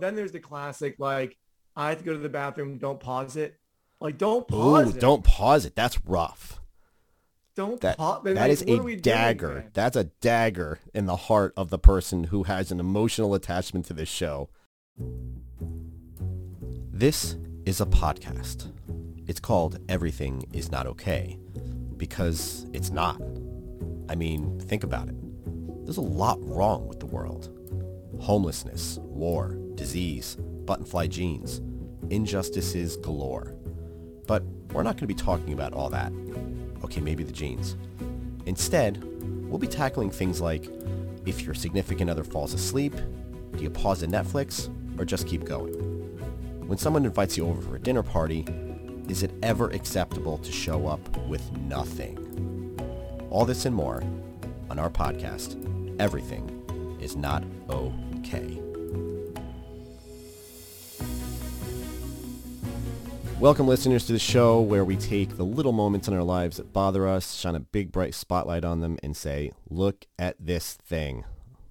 then there's the classic like I have to go to the bathroom. Don't pause it. Like don't pause Ooh, it. don't pause it. That's rough. don't That pause. that is a dagger. That's a dagger in the heart of the person who has an emotional attachment to this show. This is a podcast. It's called Everything Is Not Okay because it's not. I mean, think about it. There's a lot wrong with the world. Homelessness, war, disease, buttonfly jeans, injustices galore. But we're not going to be talking about all that. Okay, maybe the jeans. Instead, we'll be tackling things like if your significant other falls asleep, do you pause at Netflix or just keep going? When someone invites you over for a dinner party, is it ever acceptable to show up with nothing? All this and more on our podcast, Everything is Not Okay. Welcome, listeners, to the show where we take the little moments in our lives that bother us, shine a big bright spotlight on them, and say, look at this thing.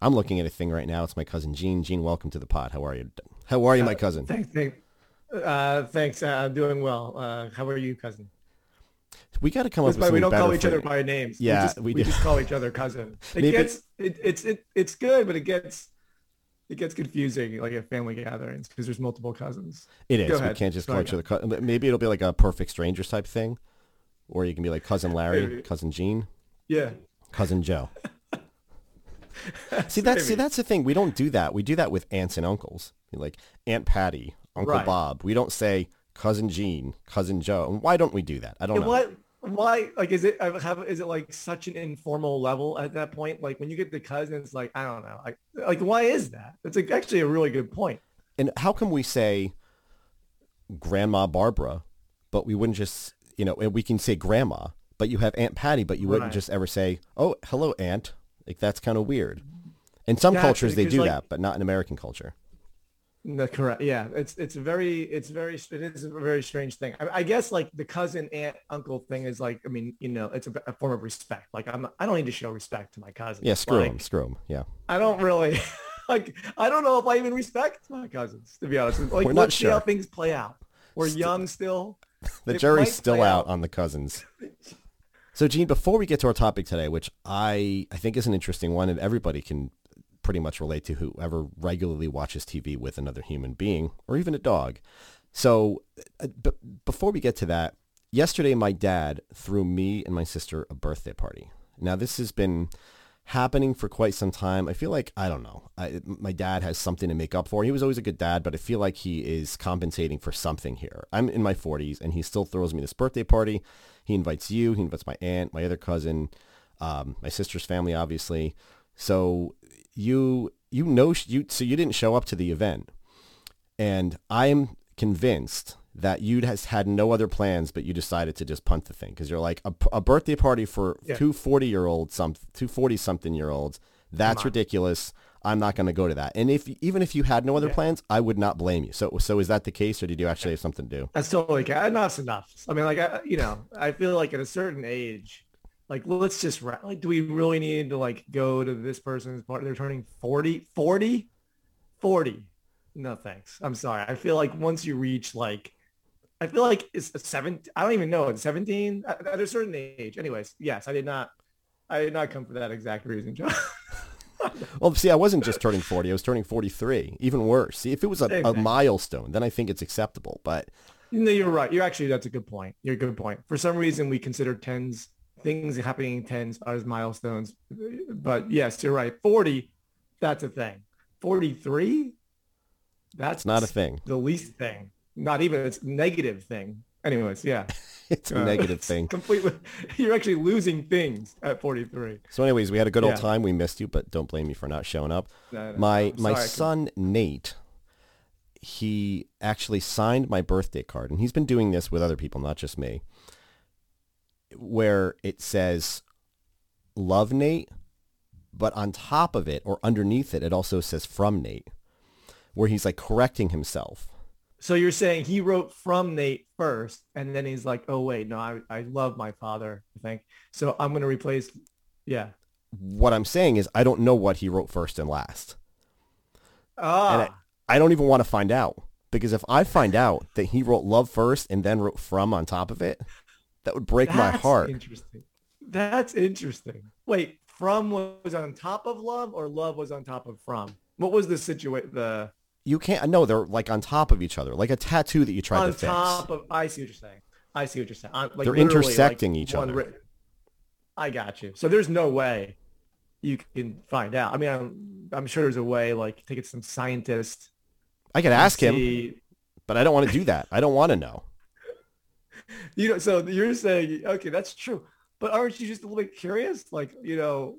I'm looking at a thing right now. It's my cousin Gene. Gene, welcome to the pod. How are you? How are you, my cousin? Thanks. Thanks. Uh, thanks. Uh, I'm doing well. Uh, how are you, cousin? We got to come up That's with why we don't call each other by names. Yeah, we just, we we just call each other cousin. It Maybe- gets it, it's it, it's good, but it gets it gets confusing like at family gatherings because there's multiple cousins. It is. Go We ahead. can't just call each other. Maybe it'll be like a perfect strangers type thing, or you can be like cousin Larry, Maybe. cousin Gene, Yeah. cousin Joe. see that's see that's the thing. We don't do that. We do that with aunts and uncles, like Aunt Patty, Uncle Right. Bob. We don't say cousin Gene, cousin Joe. And why don't we do that? I don't know. what? Why? Like, is it uh, have? Is it like such an informal level at that point? Like when you get the cousins, like I don't know. Like, like why is that? It's like actually a really good point. And how come we say Grandma Barbara, but we wouldn't just, you know, and we can say Grandma, but you have Aunt Patty, but you wouldn't Right. just ever say, oh, hello, Aunt. Like that's kind of weird. In some Yeah, cultures they do like- that, but not in American culture. No, correct. Yeah, it's it's very it's very it is a very strange thing. I, I guess like the cousin aunt uncle thing is like I mean you know it's a, a form of respect. Like I'm I don't need to show respect to my cousins. Yeah, screw Like, them, screw them. Yeah. I don't really like I don't know if I even respect my cousins to be honest. Like We're not let's see how things play out. We're Still- young still. The It jury's still out out. on the cousins. So, Gene, before we get to our topic today, which I, I think is an interesting one and everybody can pretty much relate to whoever regularly watches TV with another human being or even a dog. So, uh, b- before we get to that, yesterday my dad threw me and my sister a birthday party. Now, this has been happening for quite some time. I feel like, I don't know, I, my dad has something to make up for. He was always a good dad, but I feel like he is compensating for something here. I'm in my 40s and he still throws me this birthday party. He invites you, he invites my aunt, my other cousin, um, my sister's family, obviously. So you, you know, you, so you didn't show up to the event. And I'm convinced that you has had no other plans, but you decided to just punt the thing because you're like a, a birthday party for Yeah. two 40 year olds, some two 40 something year olds. That's ridiculous. I'm not going to go to that. And if even if you had no other Yeah. plans, I would not blame you. So so is that the case, or did you actually have something to do? That's totally okay. Enough's enough. I mean, like, I, you know, I feel like at a certain age, like, let's just, like, do we really need to, like, go to this person's party? They're turning 40, 40, 40. No, thanks. I'm sorry. I feel like once you reach, like, I feel like it's a seven. I don't even know. It's 17 uh, uh, at, at a certain age. Anyways, yes, I did not, I did not come for that exact reason, John. Well, see, I wasn't just turning 40. I was turning 43. Even worse. See, if it was a, a milestone, then I think it's acceptable. But No, you're right. You're actually, that's a good point. You're a good point. For some reason, we consider tens, things happening in tens as milestones. But yes, you're right. 40, that's a thing. 43, that's not a thing. the least thing. Not even, it's a negative thing. Anyways, yeah. It's a Uh, negative it's thing. Completely. You're actually losing things at 43. So anyways, we had a good old time. We missed you, but don't blame me for not showing up. No, no, my I'm my son Nate, he actually signed my birthday card, and he's been doing this with other people, not just me. Where it says "Love Nate," but on top of it or underneath it, it also says "From Nate," where he's like correcting himself. So you're saying he wrote from Nate first, and then he's like, oh, wait, no, I, I love my father, I think. So I'm going to replace, yeah. What I'm saying is, I don't know what he wrote first and last. Ah, And I- I don't even want to find out because if I find out that he wrote love first and then wrote from on top of it, that would break my heart. Interesting. That's interesting. Wait, from was on top of love or love was on top of from? What was the situation? The You can't. No, they're like on top of each other, like a tattoo that you tried on to fix. On top of. I see what you're saying. I see what you're saying. Like They're literally, like, intersecting each other. I got you. So there's no way you can find out. I mean, I'm, I'm sure there's a way. Like take it to some scientist. I could ask him, but I don't want to do that. I don't want to know. You know, so you're saying, okay, that's true. But aren't you just a little bit curious? Like, you know,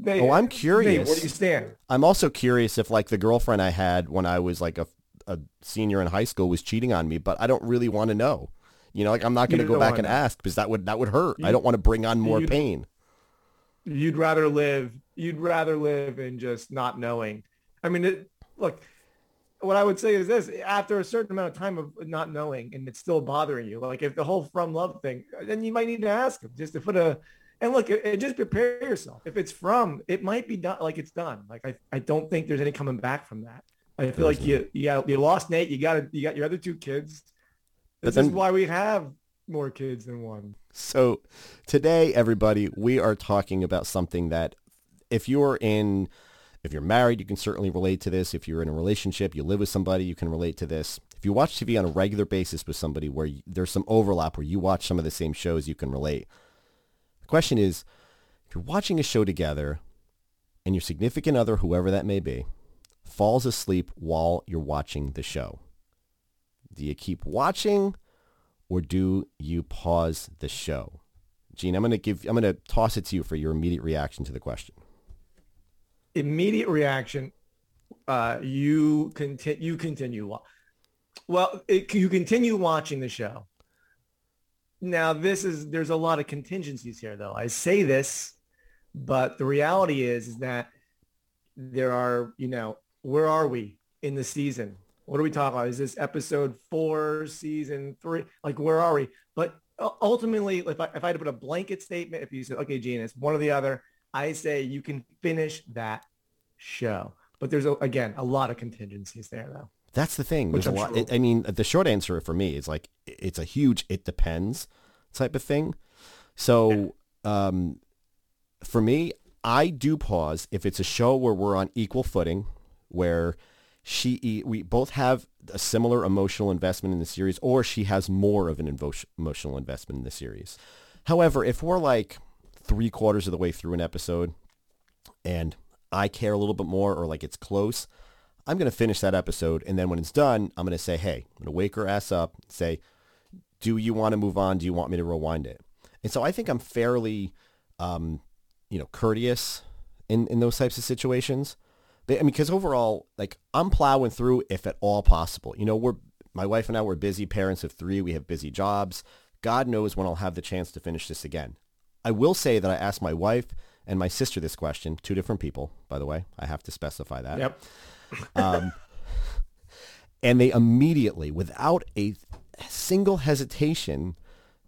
they, Oh, I'm curious. where do you stand? I'm also curious if like the girlfriend I had when I was like a, a senior in high school was cheating on me, but I don't really want to know. You know, like I'm not going to go back and know. ask because that would that would hurt. I don't want to bring on more you- pain. You'd rather live. You'd rather live in just not knowing. I mean, it, look. What I would say is this: after a certain amount of time of not knowing, and it's still bothering you, like if the whole from love thing, then you might need to ask him just to put a. And look, and just prepare yourself. If it's from, it might be done. Like it's done. Like I, I don't think there's any coming back from that. I feel like you, you, got, you lost Nate. You got, you got your other two kids. This is why we have more kids than one. So today, everybody, we are talking about something that if you're in, if you're married, you can certainly relate to this. If you're in a relationship, you live with somebody, you can relate to this. If you watch TV on a regular basis with somebody where you, there's some overlap, where you watch some of the same shows, you can relate. The question is, if you're watching a show together and your significant other, whoever that may be, falls asleep while you're watching the show, do you keep watching or do you pause the show? Gene, I'm going to give I'm going to toss it to you for your immediate reaction to the question. Immediate reaction uh you continue you continue well it, you continue watching the show. Now this is there's a lot of contingencies here though. I say this but the reality is, is that there are you know where are we in the season? What are we talking about? Is this episode four season three? Like where are we? But ultimately if i, if I had to put a blanket statement if you said okay gene it's one or the other i say you can finish that show but there's a, again a lot of contingencies there though That's the thing. There's a lot. sure- I mean, the short answer for me is like it's a huge it depends type of thing. So, um, for me, I do pause if it's a show where we're on equal footing, where she we both have a similar emotional investment in the series, or she has more of an emotional investment in the series. However, if we're like three quarters of the way through an episode, and I care a little bit more, or like it's close, I'm going to finish that episode. And then when it's done, I'm going to say, hey, I'm going to wake her ass up, and say, do you want to move on? Do you want me to rewind it? And so I think I'm fairly, um, you know, courteous in, in those types of situations. I mean, because overall, like I'm plowing through if at all possible. You know, we're, my wife and I, we're busy parents of three. We have busy jobs. God knows when I'll have the chance to finish this again. I will say that I asked my wife and my sister this question, two different people, by the way. I have to specify that. yep Um, and they immediately, without a single hesitation,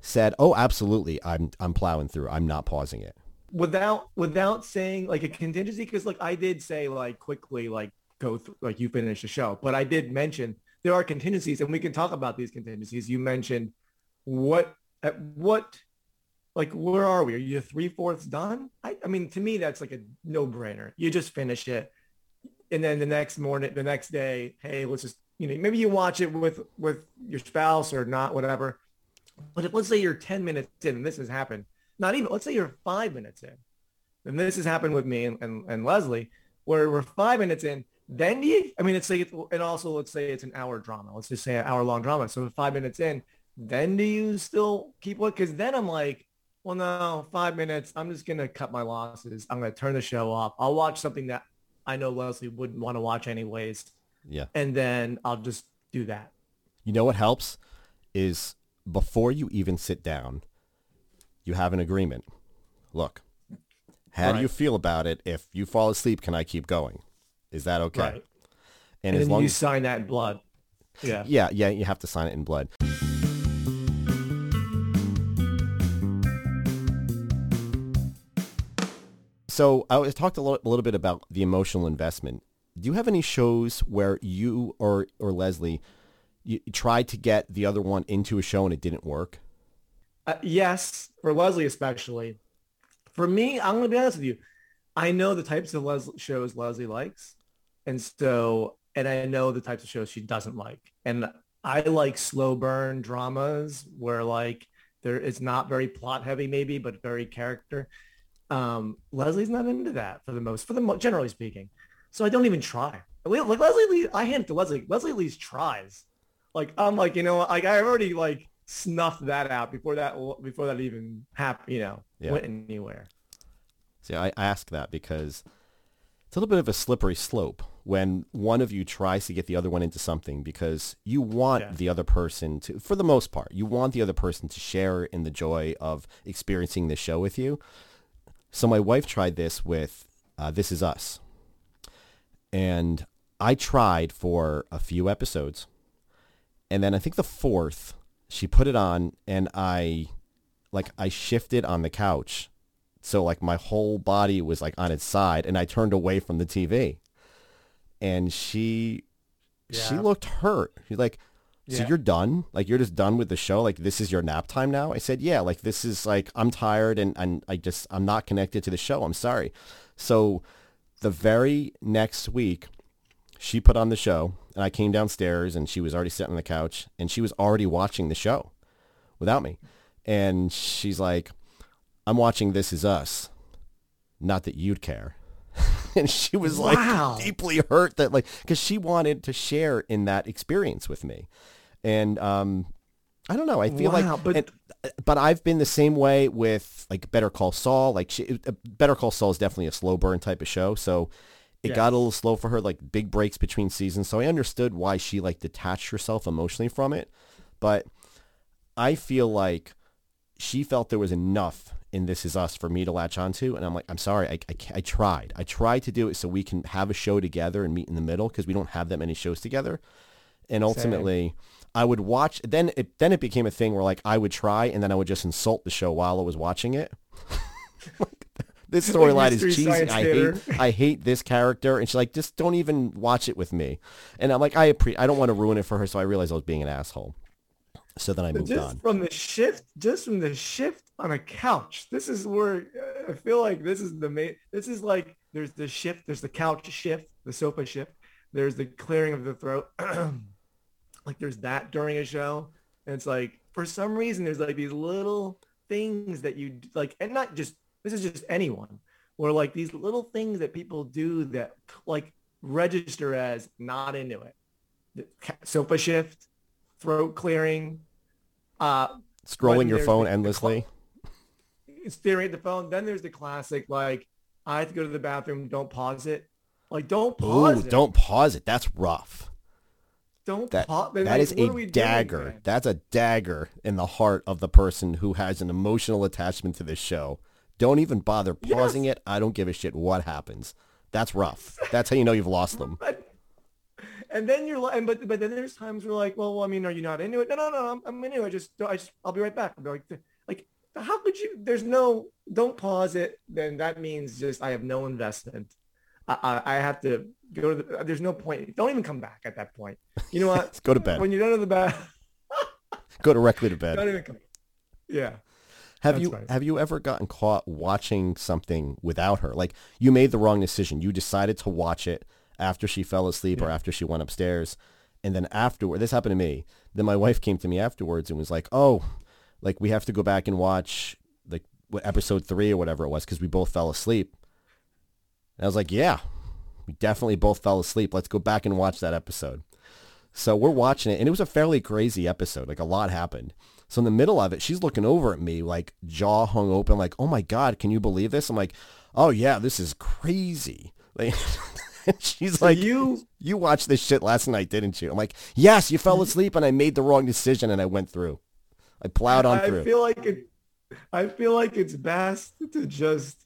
said, "Oh, absolutely, I'm I'm plowing through. I'm not pausing it." without without saying like a contingency because like i did say like quickly like go through like you finish the show but i did mention there are contingencies and we can talk about these contingencies you mentioned what at what like where are we? Are you three-fourths done? I, I mean to me that's like a no-brainer. You just finish it. And then the next morning the next day hey let's just you know maybe you watch it with with your spouse or not whatever. But if let's say you're 10 minutes in and this has happened not even let's say you're five minutes in and this has happened with me and, and, and leslie where we're five minutes in then do you i mean it's like and also let's say it's an hour drama. Let's just say an hour long drama. So five minutes in then do you still keep what because then i'm like well no five minutes i'm just gonna cut my losses i'm gonna turn the show off i'll watch something that i know leslie wouldn't want to watch anyways Yeah. and then i'll just do that You know what helps is before you even sit down, you have an agreement. Look, how do you feel about it? If you fall asleep, can I keep going? Is that okay? right And, and, as long you as sign that in blood yeah yeah, yeah, you have to sign it in blood. So I talked a little, a little bit about the emotional investment do you have any shows where you or or Leslie you tried to get the other one into a show and it didn't work? Uh, yes, for Leslie especially. For me, I'm going to be honest with you. I know the types of Les- shows Leslie likes, and so and I know the types of shows she doesn't like. And I like slow burn dramas where like there it's not very plot heavy maybe, but very character. Um, Leslie's not into that for the most, for the mo- generally speaking. So I don't even try. Like Leslie Lee, I hand it to Leslie. Leslie Lee tries. Like I'm like you know like I already like snuffed that out before that before that even happened. You know yeah. went anywhere. See, I ask that because it's a little bit of a slippery slope when one of you tries to get the other one into something because you want yeah. the other person to, for the most part, you want the other person to share in the joy of experiencing the show with you. So my wife tried this with uh, This Is Us. And I tried for a few episodes. And then I think the fourth, she put it on and I, like, I shifted on the couch so like my whole body was like on its side and I turned away from the TV. And she yeah. she looked hurt. She's like, so yeah. you're done? Like you're just done with the show? Like this is your nap time now? I said, yeah, like this is like I'm tired and, and I just I'm not connected to the show. I'm sorry. So the very next week she put on the show and I came downstairs and she was already sitting on the couch and she was already watching the show without me. And she's like, I'm watching This Is Us. Not that you'd care. and she was like wow. deeply hurt that like because she wanted to share in that experience with me. And um, I don't know. I feel wow, like, but and, but I've been the same way with like Better Call Saul. Like she, uh, Better Call Saul is definitely a slow burn type of show. So it yes. got a little slow for her, like big breaks between seasons. So I understood why she like detached herself emotionally from it. But I feel like she felt there was enough in This Is Us for me to latch onto. And I'm like, I'm sorry, I, I, I tried. I tried to do it so we can have a show together and meet in the middle because we don't have that many shows together. And ultimately, Same. I would watch. Then it then it became a thing where like I would try and then I would just insult the show while I was watching it. this storyline is cheesy. I hate I hate this character, and she's like, just don't even watch it with me. And I'm like, I appre- I don't want to ruin it for her, so I realized I was being an asshole. So then I moved just on. From the shift, just from the shift on a couch. This is where uh, I feel like this is the main. This is like there's the shift, there's the couch shift, the sofa shift. There's the clearing of the throat. like there's that during a show, and it's like for some reason there's like these little things that you like, and not just this is just anyone, or like these little things that people do that like register as not into it. The sofa shift throat clearing, uh, scrolling your phone the, endlessly, the, staring at the phone. Then there's the classic like I have to go to the bathroom. Don't pause it. Like don't pause Ooh, it. Don't pause it. That's rough. Don't that, pause. That like, is a dagger. Doing, That's a dagger in the heart of the person who has an emotional attachment to this show. Don't even bother pausing yes. it. I don't give a shit what happens. That's rough. That's how you know you've lost them. But and then you're like, but but then there's times where like, well, well, I mean, are you not into it? No, no, no, I'm, I'm into it. Just, I just, I'll be right back. I'll be like, like, how could you? There's no, don't pause it. Then that means just I have no investment. I, I, have to go to the. Uh, there's no point. Don't even come back at that point. You know what? go to bed. When you're done to the bed. go directly to bed. Don't even come. Yeah. Have you have you ever gotten caught watching something without her? Like you made the wrong decision. You decided to watch it after she fell asleep yeah. or after she went upstairs. And then afterward, this happened to me. Then my wife came to me afterwards and was like, "Oh, like we have to go back and watch like what episode three or whatever it was because we both fell asleep." And I was like, "Yeah, we definitely both fell asleep. Let's go back and watch that episode." So we're watching it, and it was a fairly crazy episode. Like a lot happened. So in the middle of it, she's looking over at me, like jaw hung open, like, "Oh my god, can you believe this?" I'm like, "Oh yeah, this is crazy." Like, she's so like, you you watched this shit last night, didn't you? I'm like, yes, you fell asleep and I made the wrong decision and I went through. I plowed on I through. I feel like it. I feel like it's best to just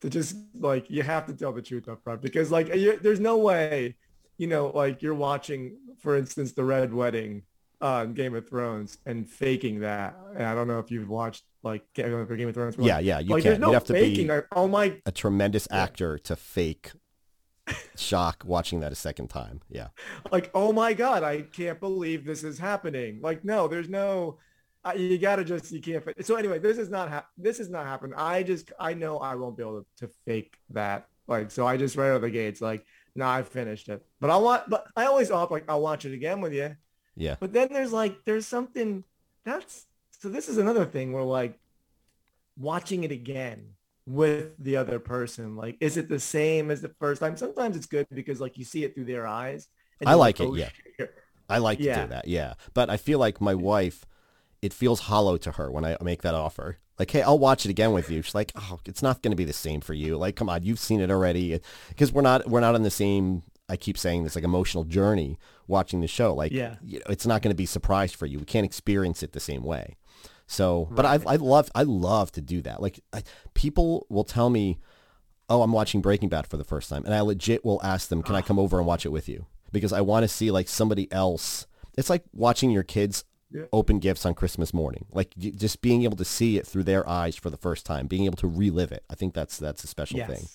to just like you have to tell the truth up front because like there's no way, you know, like you're watching, for instance, the Red Wedding uh, Game of Thrones and faking that. And I don't know if you've watched like Game of Thrones. Yeah, yeah, you like, can. No you have to be like, oh my, a tremendous actor to fake shock watching that a second time. Yeah. Like, oh my God, I can't believe this is happening. Like, no, there's no, you gotta just, you can't. So anyway, this is not, ha- this is not happening. I just, I know I won't be able to, to fake that. Like, so I just right out of the gates, like, no, I finished it. But I want, but I always off like, I'll watch it again with you. Yeah. But then there's like, there's something that's, so this is another thing where like watching it again with the other person, like, is it the same as the first time? Sometimes it's good because like you see it through their eyes. I you're like it, oh, yeah. shit. I like to do that. Yeah. But I feel like my wife, it feels hollow to her when I make that offer. Like, hey, I'll watch it again with you. She's like, oh, it's not going to be the same for you. Like, come on, you've seen it already. Because we're not, we're not on the same. I keep saying this like emotional journey watching the show. Like, Yeah. you know, it's not going to be surprised for you. We can't experience it the same way. So, but I, I love, I love to do that. Like, I, people will tell me, oh, I'm watching Breaking Bad for the first time, and I legit will ask them, can I come over and watch it with you? Because I want to see like somebody else. It's like watching your kids Yeah. open gifts on Christmas morning, like just being able to see it through their eyes for the first time, being able to relive it. I think that's that's a special thing.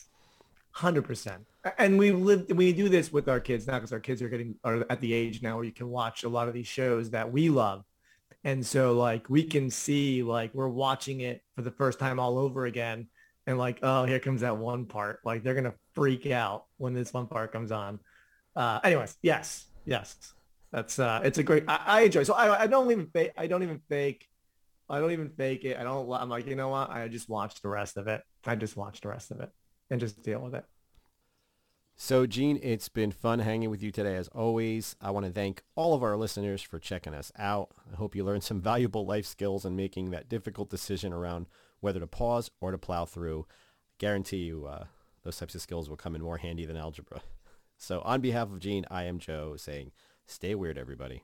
Hundred percent. And we live, we do this with our kids now because our kids are getting are at the age now where you can watch a lot of these shows that we love. And so like we can see like we're watching it for the first time all over again. And like, oh, here comes that one part. Like they're going to freak out when this one part comes on. Uh, anyways, yes, yes. That's, uh, it's a great, I, I enjoy. So I, I don't even fake, I don't even fake, I don't even fake it. I don't, I'm like, you know what? I just watch the rest of it. I just watch the rest of it and just deal with it. So, Gene, it's been fun hanging with you today as always. I want to thank all of our listeners for checking us out. I hope you learned some valuable life skills in making that difficult decision around whether to pause or to plow through. I Guarantee you uh, those types of skills will come in more handy than algebra. So, on behalf of Gene, I am Joe saying, stay weird, everybody.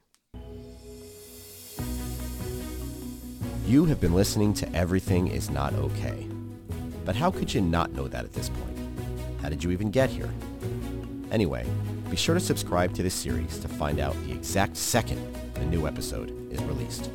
You have been listening to Everything is Not Okay. But how could you not know that at this point? How did you even get here? Anyway, be sure to subscribe to this series to find out the exact second a new episode is released.